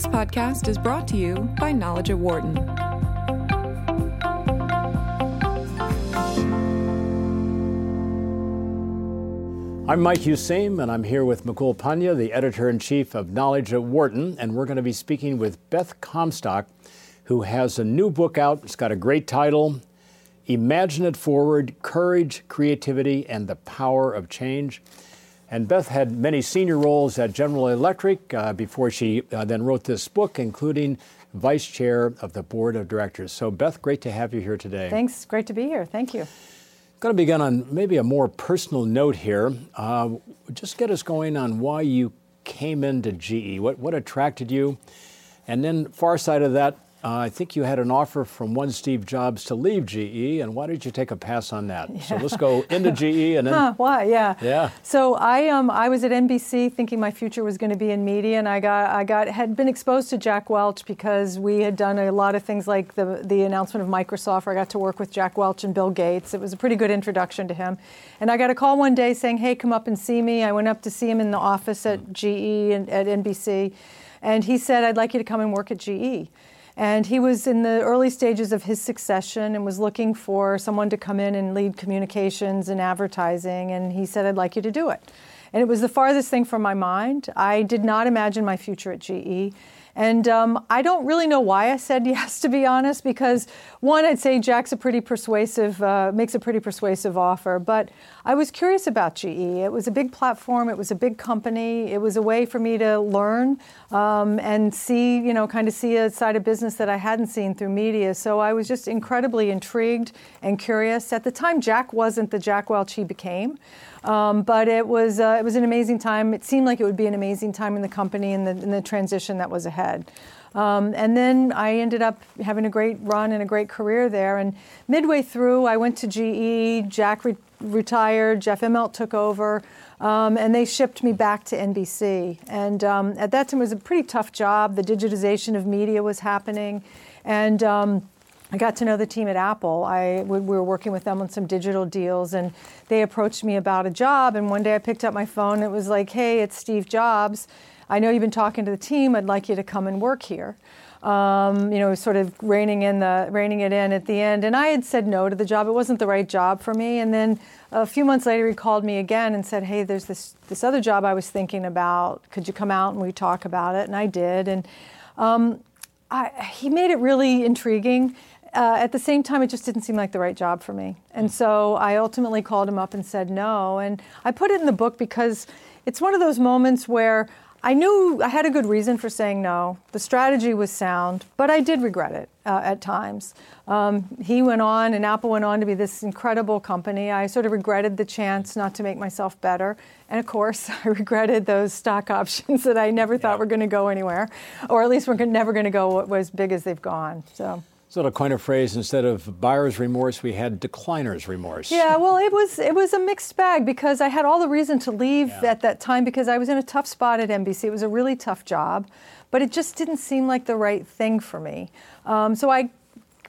This podcast is brought to you by Knowledge at Wharton. I'm Mike Useem, and I'm here with Mukul Pandya, the editor in chief of Knowledge at Wharton, and we're going to be speaking with Beth Comstock, who has a new book out. It's got a great title Imagine It Forward Courage, Creativity, and the Power of Change. And Beth had many senior roles at General Electric uh, before she uh, then wrote this book, including vice chair of the board of directors. So, Beth, great to have you here today. Thanks. Great to be here. Thank you. Going to begin on maybe a more personal note here. Uh, just get us going on why you came into GE. What what attracted you? And then far side of that, uh, I think you had an offer from one Steve Jobs to leave GE, and why did you take a pass on that? Yeah. So let's go into GE and then. Huh, why? Yeah. Yeah. So I um I was at NBC thinking my future was going to be in media, and I got I got had been exposed to Jack Welch because we had done a lot of things like the the announcement of Microsoft. Where I got to work with Jack Welch and Bill Gates. It was a pretty good introduction to him, and I got a call one day saying, "Hey, come up and see me." I went up to see him in the office at GE and at NBC, and he said, "I'd like you to come and work at GE." And he was in the early stages of his succession and was looking for someone to come in and lead communications and advertising. And he said, I'd like you to do it. And it was the farthest thing from my mind. I did not imagine my future at GE. And um, I don't really know why I said yes, to be honest, because one, I'd say Jack's a pretty persuasive, uh, makes a pretty persuasive offer. But I was curious about GE. It was a big platform, it was a big company, it was a way for me to learn um, and see, you know, kind of see a side of business that I hadn't seen through media. So I was just incredibly intrigued and curious. At the time, Jack wasn't the Jack Welch he became. Um, but it was uh, it was an amazing time. It seemed like it would be an amazing time in the company and the, the transition that was ahead. Um, and then I ended up having a great run and a great career there. And midway through, I went to GE. Jack re- retired. Jeff Immelt took over. Um, and they shipped me back to NBC. And um, at that time, it was a pretty tough job. The digitization of media was happening. And um, I got to know the team at Apple. I, we were working with them on some digital deals, and they approached me about a job. And one day I picked up my phone. It was like, "Hey, it's Steve Jobs. I know you've been talking to the team. I'd like you to come and work here." Um, you know, sort of reining in the reining it in at the end. And I had said no to the job. It wasn't the right job for me. And then a few months later, he called me again and said, "Hey, there's this this other job I was thinking about. Could you come out and we talk about it?" And I did. And um, I, he made it really intriguing uh, at the same time, it just didn't seem like the right job for me. And so I ultimately called him up and said no. And I put it in the book because it's one of those moments where I knew I had a good reason for saying no. The strategy was sound, but I did regret it uh, at times. Um, he went on, and Apple went on to be this incredible company. I sort of regretted the chance not to make myself better. And of course, I regretted those stock options that I never thought yeah. were going to go anywhere, or at least were never going to go as big as they've gone. So. So to coin a phrase, instead of buyer's remorse, we had decliner's remorse. Yeah, well, it was it was a mixed bag because I had all the reason to leave yeah. at that time because I was in a tough spot at NBC. It was a really tough job, but it just didn't seem like the right thing for me. Um, so I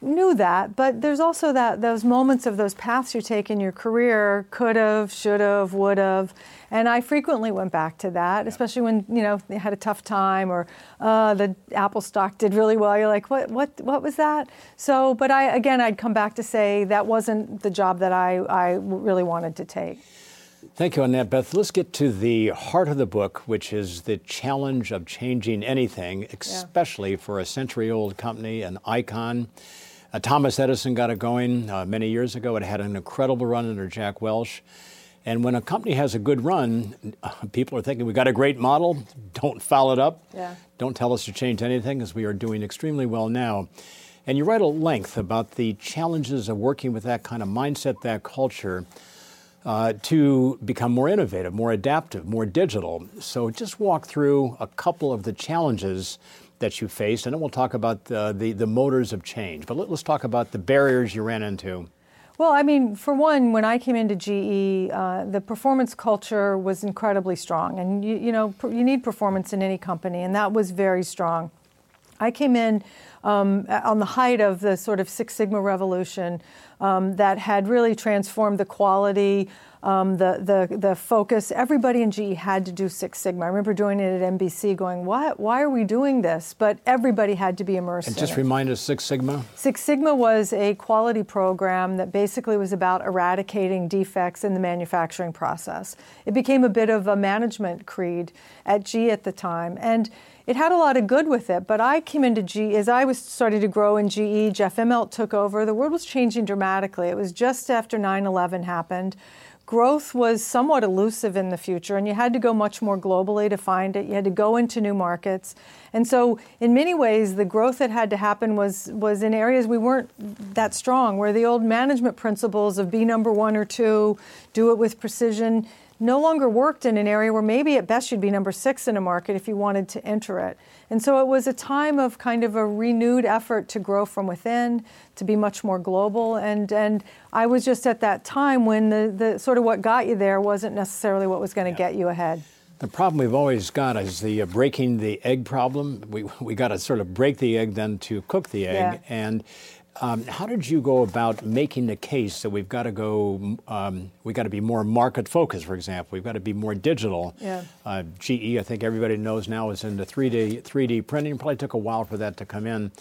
knew that, but there's also that those moments of those paths you take in your career could have, should have, would have, and I frequently went back to that, especially when you know you had a tough time or uh, the Apple stock did really well. You're like, what, what, what was that? So, but I again, I'd come back to say that wasn't the job that I, I really wanted to take. Thank you, Annette. Beth, let's get to the heart of the book, which is the challenge of changing anything, especially yeah. for a century old company, an icon. Uh, Thomas Edison got it going uh, many years ago. It had an incredible run under Jack Welch. And when a company has a good run, people are thinking, we've got a great model, don't foul it up. Yeah. Don't tell us to change anything, because we are doing extremely well now. And you write at length about the challenges of working with that kind of mindset, that culture, uh, to become more innovative, more adaptive, more digital. So just walk through a couple of the challenges that you faced, and then we'll talk about the, the, the motors of change. But let, us talk about the barriers you ran into. Well, I mean, for one, when I came into GE, uh, the performance culture was incredibly strong, and you, you know you need performance in any company, and that was very strong. I came in um, on the height of the sort of Six Sigma revolution um, that had really transformed the quality, um, the, the, the focus. Everybody in GE had to do Six Sigma. I remember doing it at NBC going, what? Why are we doing this? But everybody had to be immersed and just remind us Six Sigma? Six Sigma was a quality program that basically was about eradicating defects in the manufacturing process. It became a bit of a management creed at GE at the time. And it had a lot of good with it, but I came into GE, as I was starting to grow in GE, Jeff Immelt took over. The world was changing dramatically. It was just after 9 11 happened growth was somewhat elusive in the future, and you had to go much more globally to find it. You had to go into new markets. And so, in many ways, the growth that had to happen was, was in areas we weren't that strong, where the old management principles of be number one or two, do it with precision, no longer worked in an area where maybe at best you'd be number six in a market if you wanted to enter it. And so it was a time of kind of a renewed effort to grow from within, to be much more global. And, and I was just at that time when the, the sort of what got you there wasn't necessarily what was going to yeah. get you ahead. The problem we've always got is the uh, breaking the egg problem. We, we got to sort of break the egg then to cook the egg. Yeah. And um, how did you go about making the case that we've got to go, um, we've got to be more market focused, for example? We've got to be more digital. Yeah. Uh, GE, I think everybody knows now, is into 3D, 3D printing. Probably took a while for that to come in.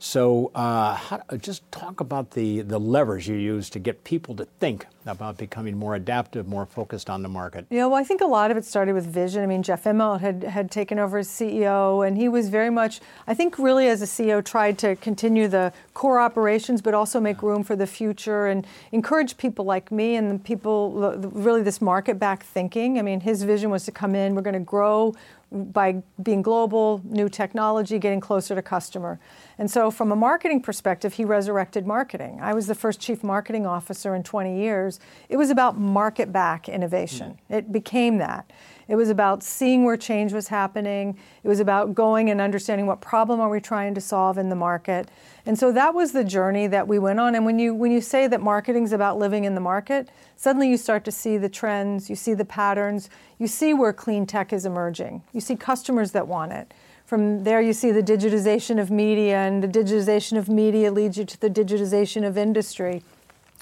So, uh, how, just talk about the, the levers you use to get people to think about becoming more adaptive, more focused on the market. Yeah, well, I think a lot of it started with vision. I mean, Jeff Immelt had, had taken over as CEO, and he was very much, I think, really as a CEO, tried to continue the core operations, but also make room for the future and encourage people like me and the people, really, this market back thinking. I mean, his vision was to come in, we're going to grow by being global, new technology, getting closer to customer. And so, from a marketing perspective, he resurrected marketing. I was the first chief marketing officer in 20 years. It was about market back innovation. Mm. It became that. It was about seeing where change was happening. It was about going and understanding what problem are we trying to solve in the market. And so that was the journey that we went on. And when you when you say that marketing is about living in the market, suddenly you start to see the trends, you see the patterns, you see where clean tech is emerging. You see customers that want it. From there, you see the digitization of media, and the digitization of media leads you to the digitization of industry.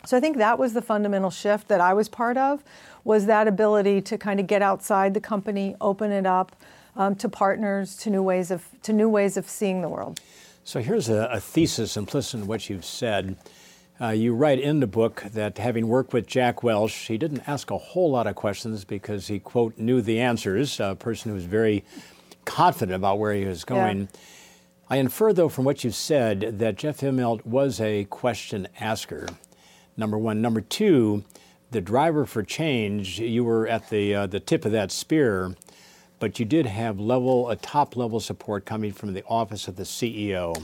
So I think that was the fundamental shift that I was part of, was that ability to kind of get outside the company, open it up um, to partners, to new ways of to new ways of seeing the world. So here's a, a thesis implicit in what you've said. Uh, you write in the book that having worked with Jack Welch, he didn't ask a whole lot of questions because he, quote, knew the answers, a person who was very confident about where he was going. Yeah. I infer, though, from what you've said, that Jeff Immelt was a question asker. Number one. Number two, the driver for change, you were at the, uh, the tip of that spear, but you did have level, a top level support coming from the office of the CEO.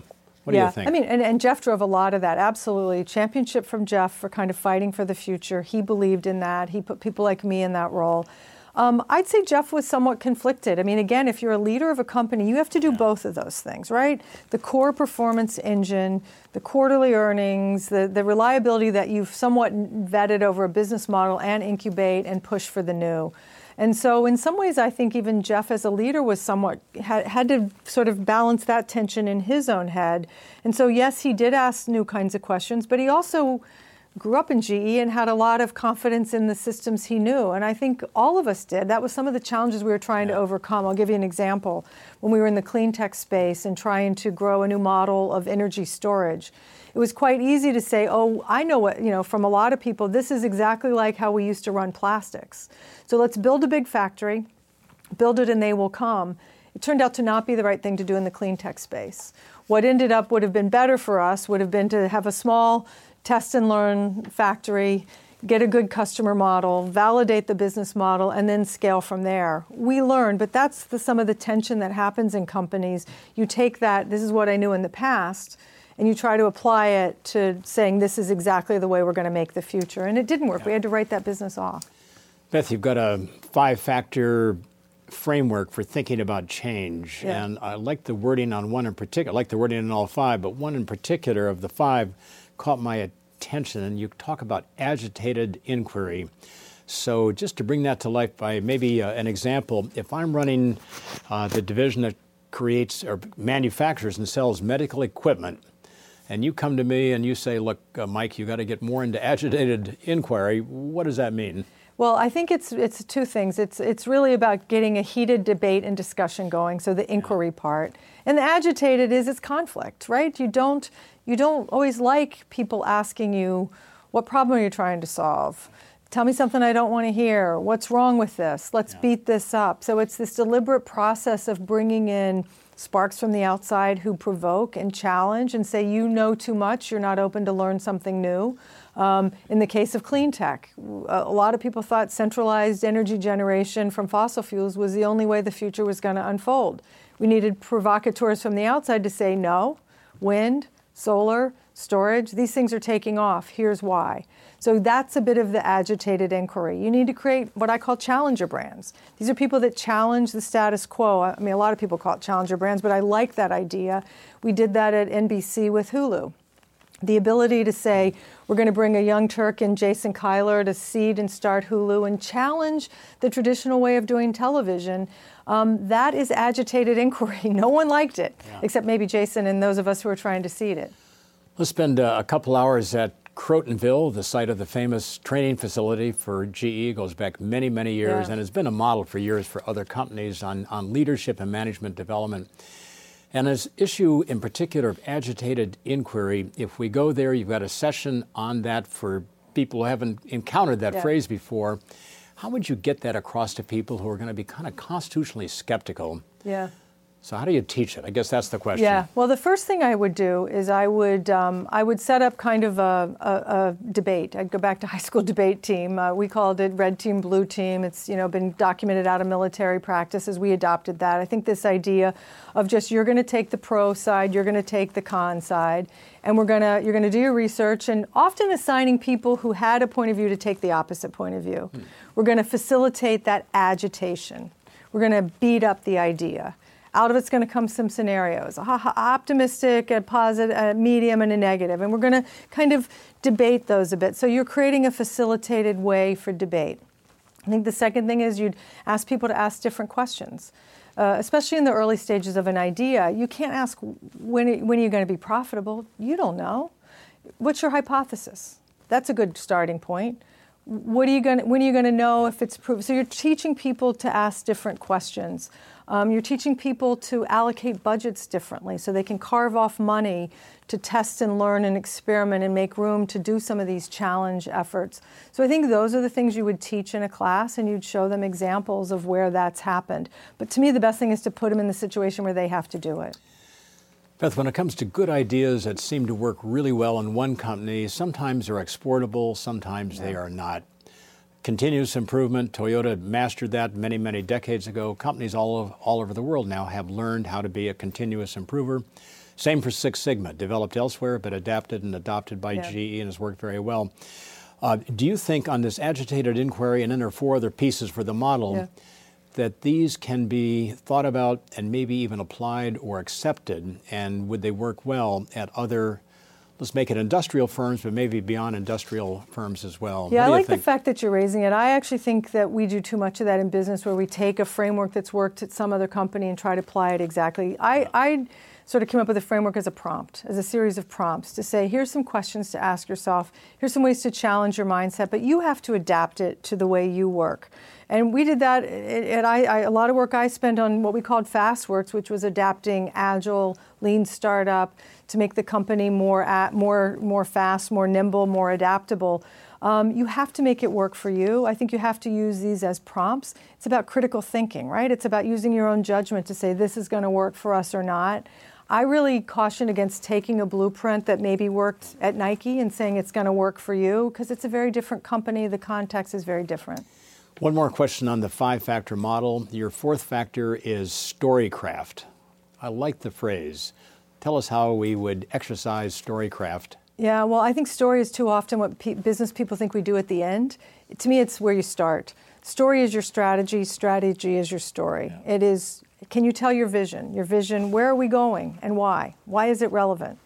What yeah. do you think? I mean, and, and Jeff drove a lot of that, absolutely. Championship from Jeff for kind of fighting for the future. He believed in that. He put people like me in that role. Um, I'd say Jeff was somewhat conflicted. I mean, again, if you're a leader of a company, you have to do yeah. both of those things, right? The core performance engine, the quarterly earnings, the, the reliability that you've somewhat vetted over a business model and incubate and push for the new. And so, in some ways, I think even Jeff, as a leader, was somewhat had, had to sort of balance that tension in his own head. And so, yes, he did ask new kinds of questions, but he also grew up in GE and had a lot of confidence in the systems he knew. And I think all of us did. That was some of the challenges we were trying yeah. to overcome. I'll give you an example. When we were in the clean tech space and trying to grow a new model of energy storage, it was quite easy to say, oh, I know what, you know, from a lot of people, this is exactly like how we used to run plastics. So let's build a big factory, build it and they will come. It turned out to not be the right thing to do in the clean tech space. What ended up would have been better for us would have been to have a small test and learn factory, get a good customer model, validate the business model, and then scale from there. We learn, but that's the, some of the tension that happens in companies. You take that, this is what I knew in the past, and you try to apply it to saying this is exactly the way we're going to make the future. And it didn't work. Yeah. We had to write that business off. Beth, you've got a five factor framework for thinking about change. Yeah. And I like the wording on one in particular, I like the wording on all five, but one in particular of the five caught my attention. And you talk about agitated inquiry. So, just to bring that to life by maybe uh, an example, if I'm running uh, the division that creates or manufactures and sells medical equipment, and you come to me and you say, "Look, uh, Mike, you got to get more into agitated inquiry." What does that mean? Well, I think it's it's two things. It's it's really about getting a heated debate and discussion going. So the inquiry part, and the agitated is it's conflict, right? You don't you don't always like people asking you, "What problem are you trying to solve?" Tell me something I don't want to hear. What's wrong with this? Let's yeah. beat this up. So it's this deliberate process of bringing in sparks from the outside who provoke and challenge and say, you know too much, you're not open to learn something new. Um, in the case of clean tech, a lot of people thought centralized energy generation from fossil fuels was the only way the future was going to unfold. We needed provocateurs from the outside to say, no, wind, solar, storage, these things are taking off. Here's why. So that's a bit of the agitated inquiry. You need to create what I call challenger brands. These are people that challenge the status quo. I mean, a lot of people call it challenger brands, but I like that idea. We did that at NBC with Hulu. The ability to say, we're going to bring a young Turk in Jason Kilar to seed and start Hulu and challenge the traditional way of doing television. Um, that is agitated inquiry. No one liked it, yeah. except maybe Jason and those of us who are trying to seed it. Let's spend uh, a couple hours at Crotonville, the site of the famous training facility for GE, goes back many, many years yeah. and has been a model for years for other companies on, on leadership and management development. And as issue in particular of agitated inquiry, if we go there, you've got a session on that for people who haven't encountered that yeah. phrase before. How would you get that across to people who are going to be kind of constitutionally skeptical? Yeah. So how do you teach it? I guess that's the question. Yeah. Well, the first thing I would do is I would um, I would set up kind of a, a, a, debate. I'd go back to high school debate team. Uh, we called it red team, blue team. It's you know been documented out of military practices. We adopted that. I think this idea of just you're going to take the pro side, you're going to take the con side, and we're gonna you're going to do your research, and often assigning people who had a point of view to take the opposite point of view. Hmm. We're going to facilitate that agitation. We're going to beat up the idea out of it's going to come some scenarios optimistic, a positive, a medium, and a negative. And we're going to kind of debate those a bit. So you're creating a facilitated way for debate. I think the second thing is you'd ask people to ask different questions. Uh, especially in the early stages of an idea, you can't ask when, when are you going to be profitable? You don't know. What's your hypothesis? That's a good starting point what are you going when are you going to know if it's proven? So you're teaching people to ask different questions. Um, you're teaching people to allocate budgets differently so they can carve off money to test and learn and experiment and make room to do some of these challenge efforts. So I think those are the things you would teach in a class and you'd show them examples of where that's happened. But to me, the best thing is to put them in the situation where they have to do it. Beth, when it comes to good ideas that seem to work really well in one company, sometimes they're exportable, sometimes yeah. they are not. Continuous improvement, Toyota mastered that many, many decades ago. Companies all, of, all over the world now have learned how to be a continuous improver. Same for Six Sigma, developed elsewhere but adapted and adopted by yeah. GE and has worked very well. Uh, do you think on this agitated inquiry, and then there are four other pieces for the model, yeah. that these can be thought about and maybe even applied or accepted? And would they work well at other let's make it industrial firms, but maybe beyond industrial firms as well. Yeah, I like the fact that you're raising it. I actually think that we do too much of that in business where we take a framework that's worked at some other company and try to apply it exactly. I, I sort of came up with a framework as a prompt, as a series of prompts to say, here's some questions to ask yourself, here's some ways to challenge your mindset, but you have to adapt it to the way you work. And we did that, and I, I, a lot of work I spent on what we called FastWorks, which was adapting agile, lean startup to make the company more, at, more, more fast, more nimble, more adaptable. Um, you have to make it work for you. I think you have to use these as prompts. It's about critical thinking, right? It's about using your own judgment to say this is going to work for us or not. I really caution against taking a blueprint that maybe worked at Nike and saying it's going to work for you because it's a very different company. The context is very different. One more question on the five factor model. Your fourth factor is storycraft. I like the phrase. Tell us how we would exercise storycraft. Yeah, well, I think story is too often what pe- business people think we do at the end. To me, it's where you start. Story is your strategy, strategy is your story. Yeah. It is, can you tell your vision? Your vision, where are we going and why? Why is it relevant?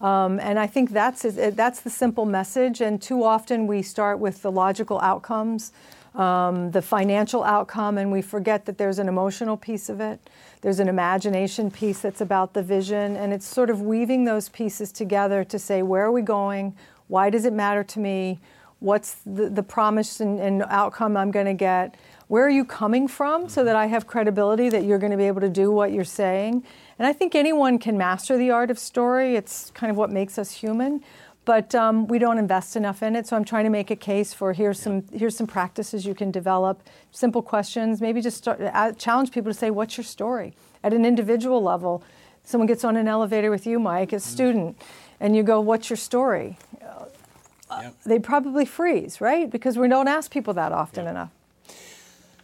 Um, and I think that's, that's the simple message. And too often we start with the logical outcomes um, the financial outcome, and we forget that there's an emotional piece of it. There's an imagination piece that's about the vision, and it's sort of weaving those pieces together to say, where are we going? Why does it matter to me? What's the, the promise and, and outcome I'm going to get? Where are you coming from so that I have credibility that you're going to be able to do what you're saying? And I think anyone can master the art of story. It's kind of what makes us human but um, we don't invest enough in it. So I'm trying to make a case for here's some here's some practices you can develop, simple questions, maybe just start, uh, challenge people to say, "What's your story?" At an individual level, someone gets on an elevator with you, Mike, a mm. student, and you go, "What's your story?" Uh, yep. They probably freeze, right? Because we don't ask people that often yep. enough.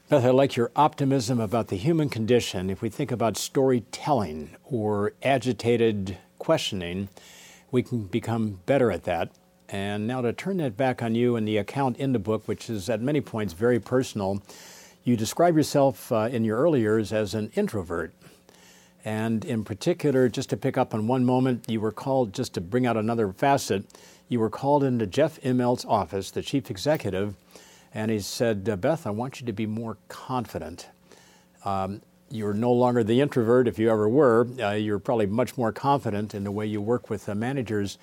Beth, I like your optimism about the human condition. If we think about storytelling or agitated questioning, we can become better at that. And now to turn that back on you and the account in the book, which is at many points very personal, you describe yourself uh, in your early years as an introvert. And in particular, just to pick up on one moment, you were called, just to bring out another facet, you were called into Jeff Immelt's office, the chief executive, and he said, uh, Beth, I want you to be more confident. Um, you're no longer the introvert if you ever were. Uh, you're probably much more confident in the way you work with managers.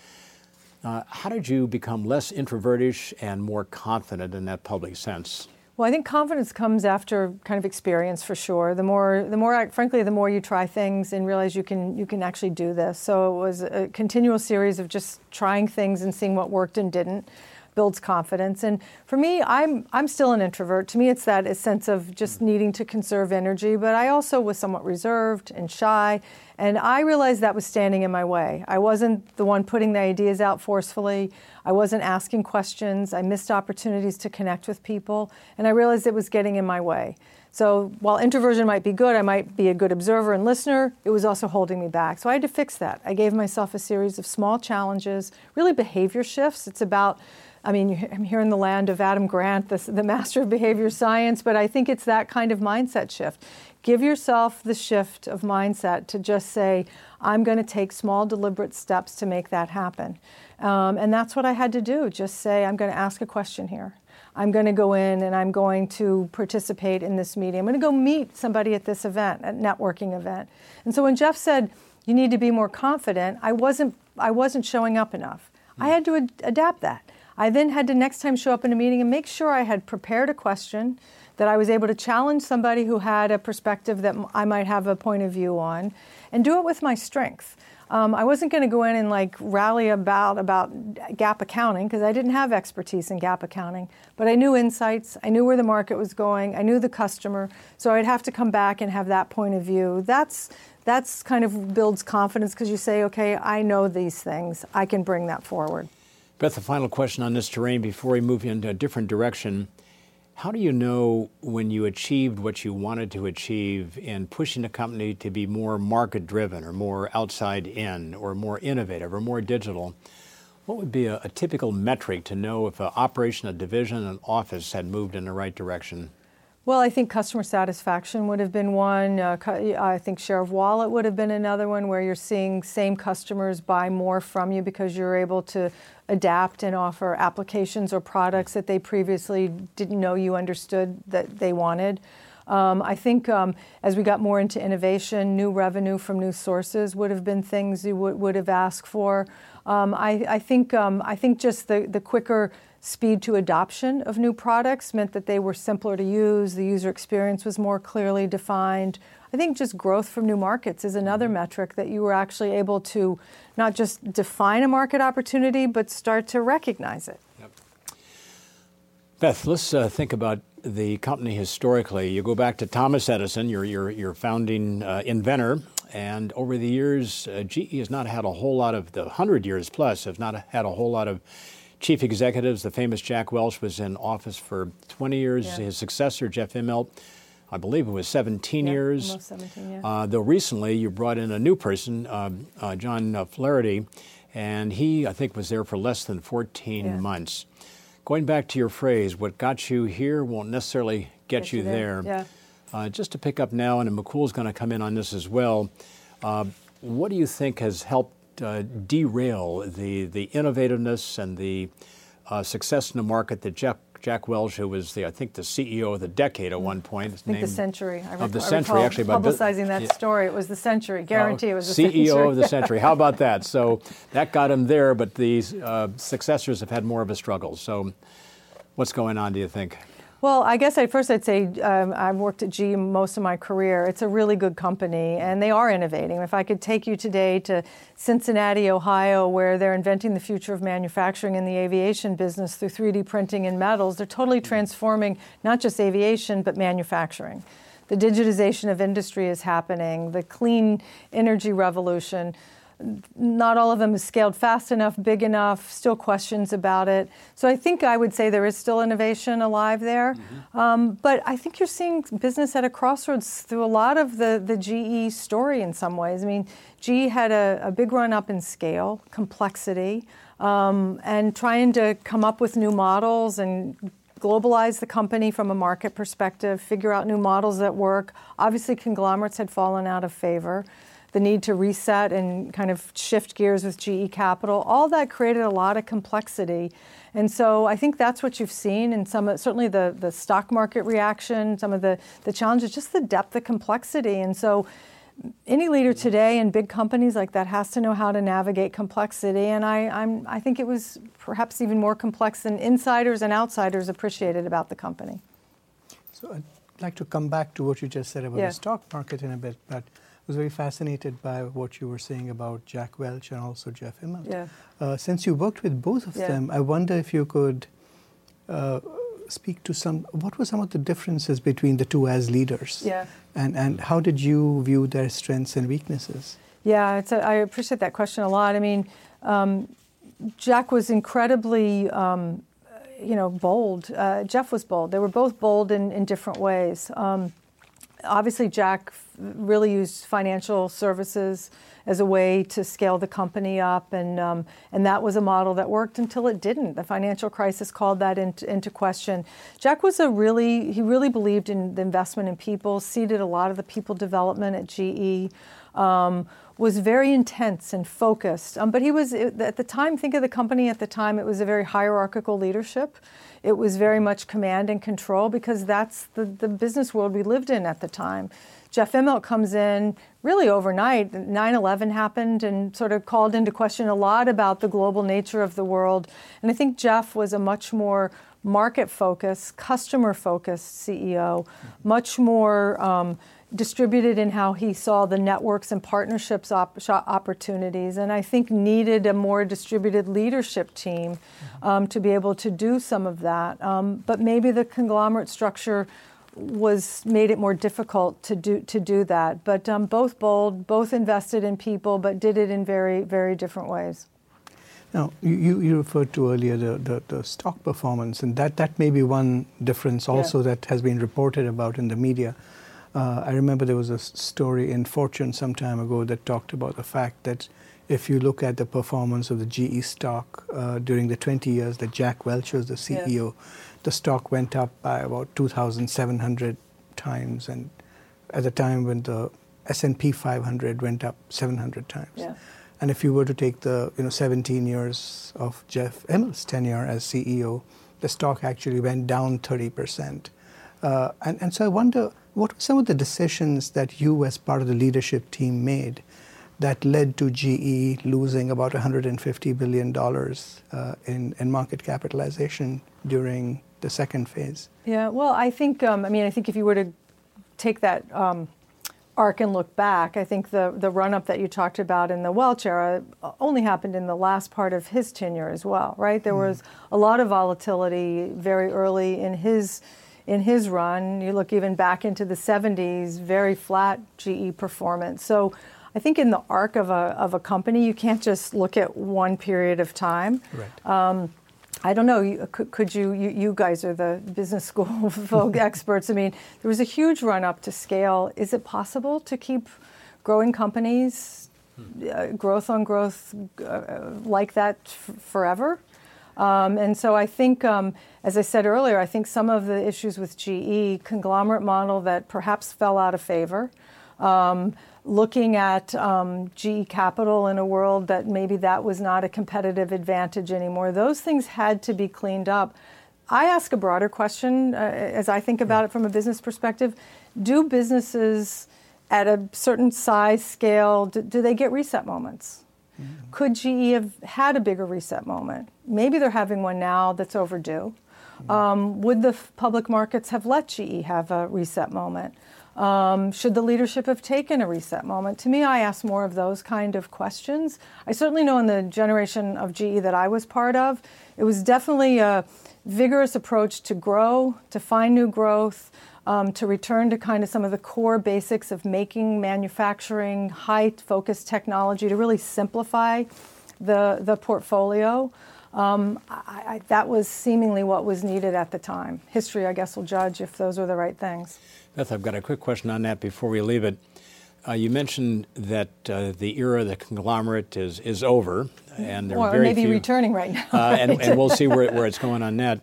Uh, how did you become less introvertish and more confident in that public sense? Well, I think confidence comes after kind of experience for sure. The more, the more, frankly, the more you try things and realize you can, you can actually do this. So it was a continual series of just trying things and seeing what worked and didn't builds confidence. And for me, I'm I'm still an introvert. To me, it's that sense of just mm. needing to conserve energy. But I also was somewhat reserved and shy, and I realized that was standing in my way. I wasn't the one putting the ideas out forcefully. I wasn't asking questions. I missed opportunities to connect with people, and I realized it was getting in my way. So while introversion might be good, I might be a good observer and listener, it was also holding me back. So I had to fix that. I gave myself a series of small challenges, really behavior shifts. It's about I mean, I'm here in the land of Adam Grant, the, the master of behavior science, but I think it's that kind of mindset shift. Give yourself the shift of mindset to just say, I'm going to take small, deliberate steps to make that happen. Um, and that's what I had to do. Just say, I'm going to ask a question here. I'm going to go in and I'm going to participate in this meeting. I'm going to go meet somebody at this event, a networking event. And so when Jeff said, you need to be more confident, I wasn't, I wasn't showing up enough. Mm. I had to ad- adapt that. I then had to next time show up in a meeting and make sure I had prepared a question, that I was able to challenge somebody who had a perspective that I might have a point of view on, and do it with my strength. Um, I wasn't going to go in and like rally about about GAAP accounting because I didn't have expertise in GAAP accounting, but I knew insights. I knew where the market was going. I knew the customer, so I'd have to come back and have that point of view. That's that's kind of builds confidence because you say, okay, I know these things. I can bring that forward. Beth, the final question on this terrain before we move into a different direction. How do you know when you achieved what you wanted to achieve in pushing a company to be more market driven or more outside in or more innovative or more digital? What would be a, a typical metric to know if an operation, a division, an office had moved in the right direction? Well, I think customer satisfaction would have been one. Uh, I think share of wallet would have been another one where you're seeing same customers buy more from you because you're able to adapt and offer applications or products that they previously didn't know you understood that they wanted. Um, I think um, as we got more into innovation, new revenue from new sources would have been things you would, would have asked for. Um, I, I, think um, I think just the, the quicker speed to adoption of new products meant that they were simpler to use, the user experience was more clearly defined. I think just growth from new markets is another mm-hmm. metric that you were actually able to not just define a market opportunity, but start to recognize it. Yep. Beth, let's uh, think about the company historically. You go back to Thomas Edison, your, your, your founding uh, inventor, and over the years, uh, GE has not had a whole lot of, the 100 years plus, have not had a whole lot of chief executives. The famous Jack Welch was in office for 20 years. Yeah. His successor, Jeff Immelt, I believe it was 17 yeah, years. Almost 17, yeah. Uh, though recently you brought in a new person, uh, uh, John uh, Flannery, and he, I think, was there for less than 14 yeah. months. Going back to your phrase, what got you here won't necessarily get, get you, you, there. there. Yeah. Uh, just to pick up now, and Mukul's going to come in on this as well. Uh, what do you think has helped uh, derail the, the innovativeness and the uh, success in the market that Jeff, Jack Welch, who was the I think the CEO of the decade at one point. I think the century. I recall, of the century, actually. Publicizing that yeah. story, it was the century. Guarantee it was the CEO century. Of the century. How about that? So that got him there, but these uh, successors have had more of a struggle. So what's going on? Do you think? Well, I guess at first I'd say um, I've worked at GE most of my career. It's a really good company, and they are innovating. If I could take you today to Cincinnati, Ohio, where they're inventing the future of manufacturing in the aviation business through 3D printing and metals, they're totally transforming not just aviation, but manufacturing. The digitization of industry is happening, the clean energy revolution not all of them is scaled fast enough, big enough, still questions about it. So I think I would say there is still innovation alive there. Mm-hmm. Um, but I think you're seeing business at a crossroads through a lot of the, the GE story in some ways. I mean, GE had a, a big run up in scale, complexity, um, and trying to come up with new models and globalize the company from a market perspective, figure out new models that work. Obviously, conglomerates had fallen out of favor the need to reset and kind of shift gears with GE Capital, all that created a lot of complexity. And so I think that's what you've seen in some, certainly the, the stock market reaction, some of the, the challenges, just the depth of complexity. And so any leader today in big companies like that has to know how to navigate complexity. And I, I'm, I think it was perhaps even more complex than insiders and outsiders appreciated about the company. So I'd like to come back to what you just said about yeah. the stock market in a bit, but was very fascinated by what you were saying about Jack Welch and also Jeff Immelt. Yeah. Uh, since you worked with both of yeah. them, I wonder if you could uh, speak to some. What were some of the differences between the two as leaders? Yeah. And and how did you view their strengths and weaknesses? Yeah, it's a, I appreciate that question a lot. I mean, um, Jack was incredibly. Um, you know, bold. Uh, Jeff was bold. They were both bold in, in different ways. Um, obviously, Jack really used financial services as a way to scale the company up, and um, and that was a model that worked until it didn't. The financial crisis called that into, into question. Jack was a really he really believed in the investment in people, seeded a lot of the people development at GE. Um, was very intense and focused. Um, but he was, at the time, think of the company at the time, it was a very hierarchical leadership. It was very much command and control because that's the, the business world we lived in at the time. Jeff Immelt comes in really overnight. 9 11 happened and sort of called into question a lot about the global nature of the world. And I think Jeff was a much more market focused, customer focused CEO, much more. Um, distributed in how he saw the networks and partnerships op- opportunities, and I think needed a more distributed leadership team um, to be able to do some of that. Um, but maybe the conglomerate structure was made it more difficult to do to do that. But um, both bold, both invested in people, but did it in very very different ways. Now, you, you referred to earlier the, the, the, stock performance, and that, that may be one difference also yeah. that has been reported about in the media. Uh, I remember there was a story in Fortune some time ago that talked about the fact that if you look at the performance of the GE stock uh, during the 20 years that Jack Welch was the CEO, yeah the stock went up by about 2,700 times, and at the time when the S&P 500 went up 700 times. Yeah. And if you were to take the you know 17 years of Jeff Immelt's tenure as CEO, the stock actually went down 30 percent. Uh, and, and so I wonder what were some of the decisions that you, as part of the leadership team, made that led to GE losing about 150 billion dollars uh, in, in market capitalization during the second phase? Yeah, well, I think, um, I mean, I think if you were to take that um, arc and look back, I think the, the run up that you talked about in the Welch era only happened in the last part of his tenure as well, right? There mm. was a lot of volatility very early in his in his run. You look even back into the 70s, very flat GE performance. So I think in the arc of a, of a company, you can't just look at one period of time. Right. Um, I don't know. Could, could you, you, you? guys are the business school folk experts. I mean, there was a huge run up to scale. Is it possible to keep growing companies, uh, growth on growth, uh, like that f- forever? Um, and so I think, um, as I said earlier, I think some of the issues with GE conglomerate model that perhaps fell out of favor. Um, looking at um, GE Capital in a world that maybe that was not a competitive advantage anymore. Those things had to be cleaned up. I ask a broader question uh, as I think about it from a business perspective. Do businesses at a certain size, scale, do, do they get reset moments? Mm-hmm. Could GE have had a bigger reset moment? Maybe they're having one now that's overdue. Mm-hmm. Um, would the f- public markets have let GE have a reset moment? Um, should the leadership have taken a reset moment? To me, I ask more of those kind of questions. I certainly know in the generation of GE that I was part of, it was definitely a vigorous approach to grow, to find new growth, um, to return to kind of some of the core basics of making, manufacturing, high focused technology to really simplify the, the portfolio. Um, I, I, that was seemingly what was needed at the time. History, I guess, will judge if those are the right things. Beth, I've got a quick question on that before we leave it. Uh, you mentioned that uh, the era of the conglomerate is, is over, and there or are very maybe few, returning right now. uh, and, and, we'll see where, where it's going on that.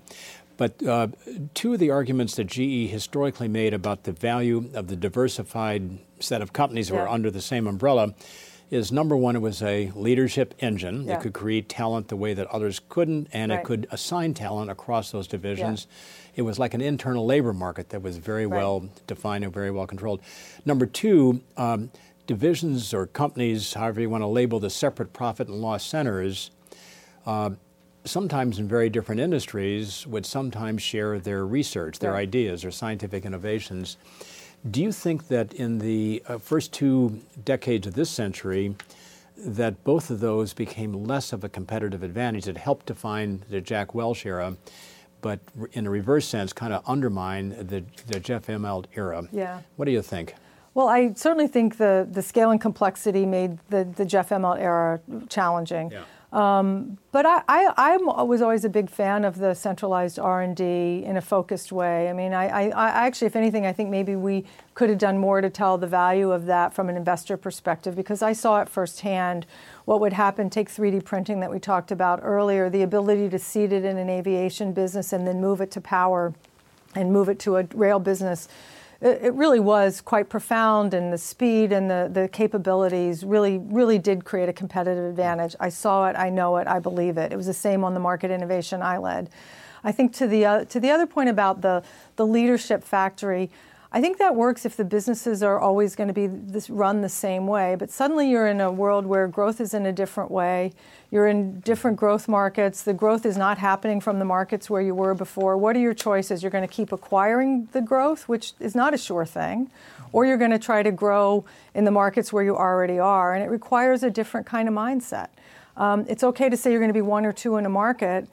But uh, two of the arguments that GE historically made about the value of the diversified set of companies that yeah. were under the same umbrella is number one, it was a leadership engine. Yeah. It could create talent the way that others couldn't, and right. it could assign talent across those divisions. Yeah. It was like an internal labor market that was very right. well defined and very well controlled. Number two, um, divisions or companies, however you want to label the separate profit and loss centers, uh, sometimes in very different industries, would sometimes share their research, their right. ideas, their scientific innovations. Do you think that in the uh, first two decades of this century, that both of those became less of a competitive advantage that helped define the Jack Welch era, but in a reverse sense, kind of undermine the, the Jeff Immelt era? Yeah. What do you think? Well, I certainly think the, the scale and complexity made the, the Jeff Immelt era challenging. Yeah. Um, but I, I, I, was always a big fan of the centralized R&D in a focused way. I mean, I, I, actually, if anything, I think maybe we could have done more to tell the value of that from an investor perspective because I saw it firsthand what would happen. Take 3D printing that we talked about earlier, the ability to seed it in an aviation business and then move it to power and move it to a rail business it really was quite profound, and the speed and the, the capabilities really, really did create a competitive advantage. I saw it, I know it, I believe it. It was the same on the market innovation I led. I think to the, uh, to the other point about the, the leadership factory, I think that works if the businesses are always going to be this run the same way. But suddenly you're in a world where growth is in a different way. You're in different growth markets. The growth is not happening from the markets where you were before. What are your choices? You're going to keep acquiring the growth, which is not a sure thing, or you're going to try to grow in the markets where you already are. And it requires a different kind of mindset. Um, it's okay to say you're going to be one or two in a market,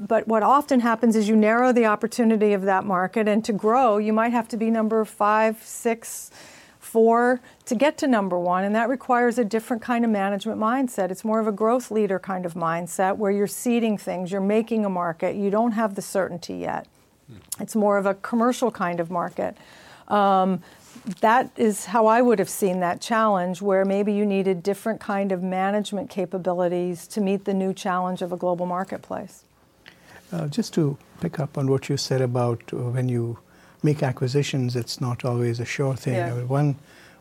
but what often happens is you narrow the opportunity of that market, and to grow, you might have to be number five, six, four to get to number one, and that requires a different kind of management mindset. It's more of a growth leader kind of mindset where you're seeding things, you're making a market, you don't have the certainty yet. It's more of a commercial kind of market. Um, that is how I would have seen that challenge, where maybe you needed different kind of management capabilities to meet the new challenge of a global marketplace. Uh, just to pick up on what you said about uh, when you make acquisitions, it's not always a sure thing. Yeah. I mean, one,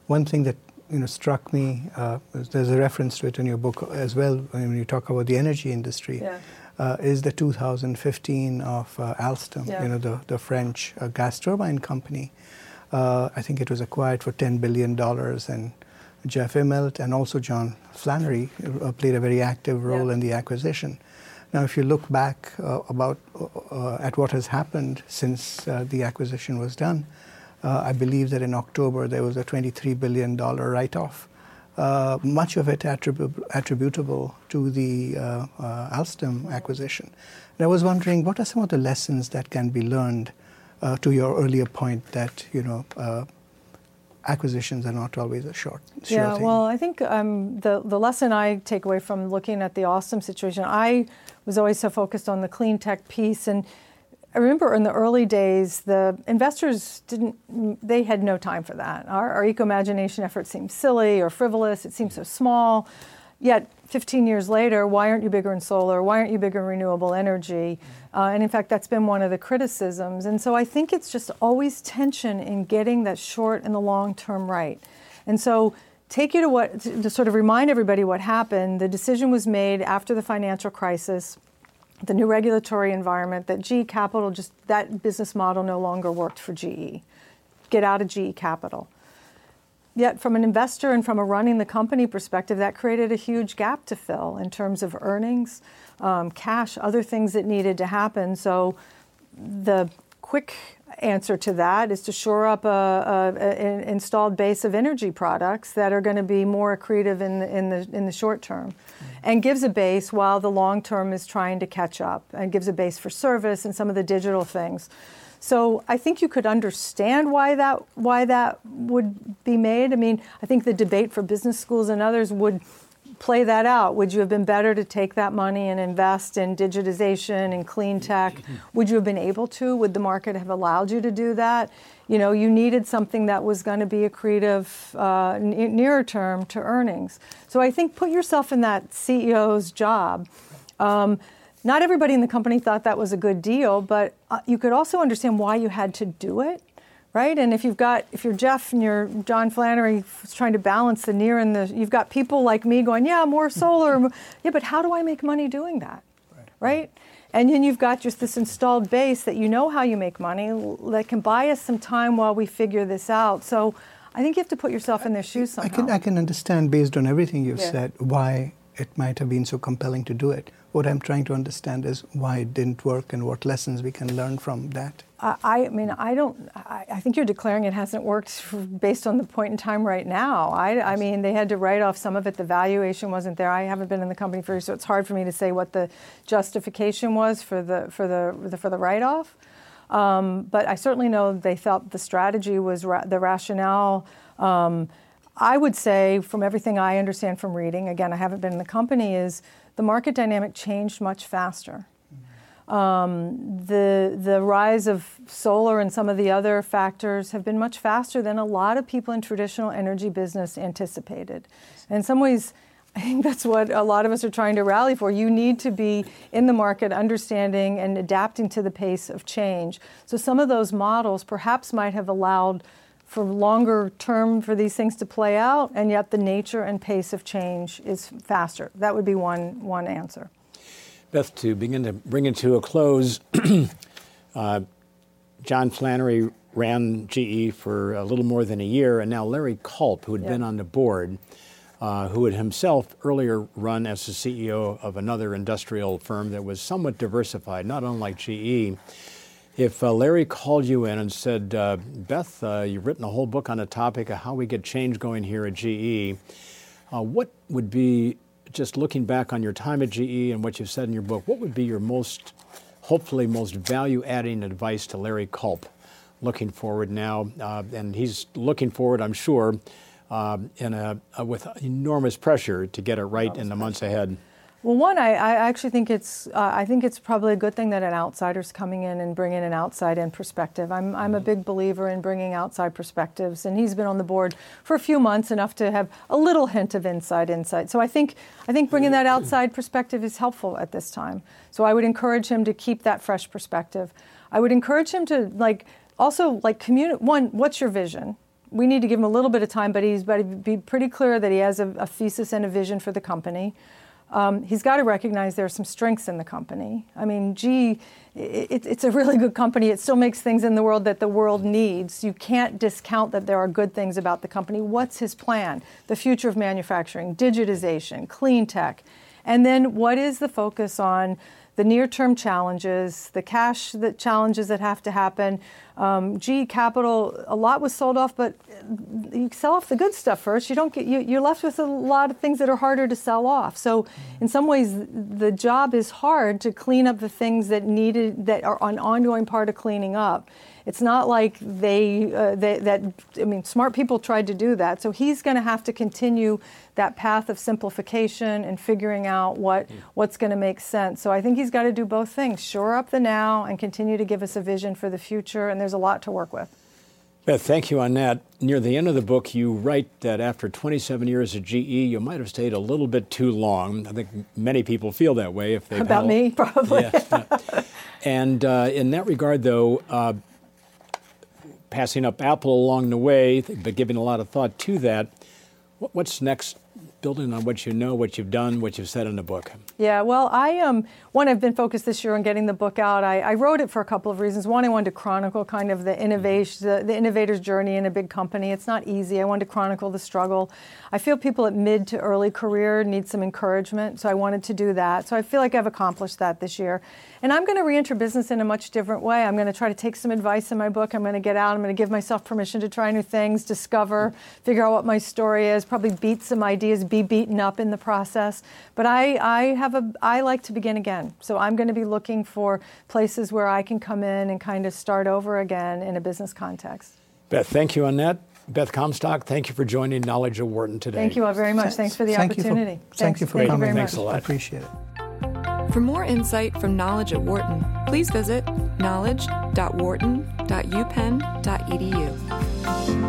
one thing that you know struck me, uh, there's a reference to it in your book as well when you talk about the energy industry, yeah. Uh, is the 2015 of uh, Alstom, yeah. you know, the, the French uh, gas turbine company. I think it was acquired for $10 billion and Jeff Immelt and also John Flannery played a very active role in the acquisition. Now, if you look back uh, about uh, at what has happened since uh, the acquisition was done, uh, I believe that in October there was a $23 billion write-off, uh, much of it attribu- attributable to the uh, Alstom acquisition. And I was wondering, what are some of the lessons that can be learned to your earlier point that you know acquisitions are not always a short, sure yeah, thing. well, I think um, the, the lesson I take away from looking at the Alstom situation, I was always so focused on the clean tech piece. And I remember in the early days, the investors didn't, they had no time for that. Our, our ecomagination effort seemed silly or frivolous, it seemed so small. Yet 15 years later, why aren't you bigger in solar? Why aren't you bigger in renewable energy? Uh, and in fact, that's been one of the criticisms. And so I think it's just always tension in getting that short and the long term right. And so take you to what to, sort of remind everybody what happened. The decision was made after the financial crisis the new regulatory environment, that GE Capital just that business model no longer worked for GE. Get out of GE Capital. Yet, from an investor and from a running the company perspective, that created a huge gap to fill in terms of earnings, um, cash, other things that needed to happen. So, the quick answer to that is to shore up an installed base of energy products that are going to be more accretive in the, in the, in the short term mm-hmm. and gives a base while the long term is trying to catch up and gives a base for service and some of the digital things. So I think you could understand why that why that would be made. I mean, I think the debate for business schools and others would play that out. Would you have been better to take that money and invest in digitization and clean tech? Would you have been able to? Would the market have allowed you to do that? You know, you needed something that was going to be accretive uh, n- nearer term to earnings. So I think put yourself in that CEO's job. Um, not everybody in the company thought that was a good deal, but uh, you could also understand why you had to do it right? And if you've got, if you're Jeff and you're John Flannery trying to balance the near and the, you've got people like me going, yeah, more solar. yeah, but how do I make money doing that, right? right? And then you've got just this installed base that you know how you make money that can buy us some time while we figure this out. So I think you have to put yourself in their shoes somehow. I can, I can understand based on everything you've yeah. said why it might have been so compelling to do it. What I'm trying to understand is why it didn't work and what lessons we can learn from that. I, I mean, I don't. I, I, think you're declaring it hasn't worked based on the point in time right now. I, I, mean, they had to write off some of it. The valuation wasn't there. I haven't been in the company for, years, so it's hard for me to say what the justification was for the for the, the for the write off. Um, but I certainly know they felt the strategy was ra- the rationale. Um, I would say, from everything I understand from reading, again, I haven't been in the company, is the market dynamic changed much faster. Um, the, the rise of solar and some of the other factors have been much faster than a lot of people in traditional energy business anticipated. In some ways, I think that's what a lot of us are trying to rally for. You need to be in the market, understanding and adapting to the pace of change. So, some of those models perhaps might have allowed for longer term for these things to play out, and yet the nature and pace of change is faster. That would be one, one answer. Beth, to begin to bring it to a close, uh, John Flannery ran GE for a little more than a year, and now Larry Culp, who had been on the board, uh, who had himself earlier run as the CEO of another industrial firm that was somewhat diversified, not unlike GE. If uh, Larry called you in and said, uh, Beth, uh, you've written a whole book on a topic of how we get change going here at GE, uh, what would be just looking back on your time at GE and what you've said in your book, what would be your most, hopefully, most value adding advice to Larry Culp looking forward now? Uh, and he's looking forward, I'm sure, uh, in a, with enormous pressure to get it right in the months ahead. Well, one, I, I actually think it's uh, I think it's probably a good thing that an outsider's coming in and bringing an outside-in perspective. I'm I'm a mm-hmm. big believer in bringing outside perspectives, and he's been on the board for a few months, enough to have a little hint of inside insight. So I think I think bringing that outside perspective is helpful at this time. So I would encourage him to keep that fresh perspective. I would encourage him to like also like communicate. One, what's your vision? We need to give him a little bit of time, but he's but be pretty clear that he has a, a thesis and a vision for the company. Um, he's got to recognize there are some strengths in the company. I mean, gee, it, it's a really good company. It still makes things in the world that the world needs. You can't discount that there are good things about the company. What's his plan? The future of manufacturing, digitization, clean tech. And then what is the focus on the near-term challenges, the cash challenges that have to happen. Um, GE Capital, a lot was sold off, but you sell off the good stuff first. You don't get you, you're left with a lot of things that are harder to sell off. So, in some ways, the job is hard to clean up the things that needed that are an ongoing part of cleaning up. It's not like they, uh, they, that, I mean, smart people tried to do that. So he's going to have to continue that path of simplification and figuring out what, mm. what's going to make sense. So I think he's got to do both things shore up the now and continue to give us a vision for the future. And there's a lot to work with. Beth, thank you on that. Near the end of the book, you write that after 27 years at GE, you might have stayed a little bit too long. I think many people feel that way if they about me, probably. Yeah. and uh, in that regard, though, uh, passing up Apple along the way, but giving a lot of thought to that. What's next building on what you know, what you've done, what you've said in the book. Yeah, well, I um, one I've been focused this year on getting the book out. I, I wrote it for a couple of reasons. One, I wanted to chronicle kind of the innovation, the, the innovator's journey in a big company. It's not easy. I wanted to chronicle the struggle. I feel people at mid to early career need some encouragement, so I wanted to do that. So I feel like I've accomplished that this year. And I'm going to reenter business in a much different way. I'm going to try to take some advice in my book. I'm going to get out. I'm going to give myself permission to try new things, discover, figure out what my story is, probably beat some ideas, be beaten up in the process. But I, I have a, I like to begin again. So I'm going to be looking for places where I can come in and kind of start over again in a business context. Beth, thank you Annette. Beth Comstock, thank you for joining Knowledge at Wharton today. Thank you all very much. Thanks for the thank opportunity. You for, thank you for thank coming. You Thanks much. a lot. I appreciate it. For more insight from Knowledge at Wharton, please visit knowledge.wharton.upenn.edu.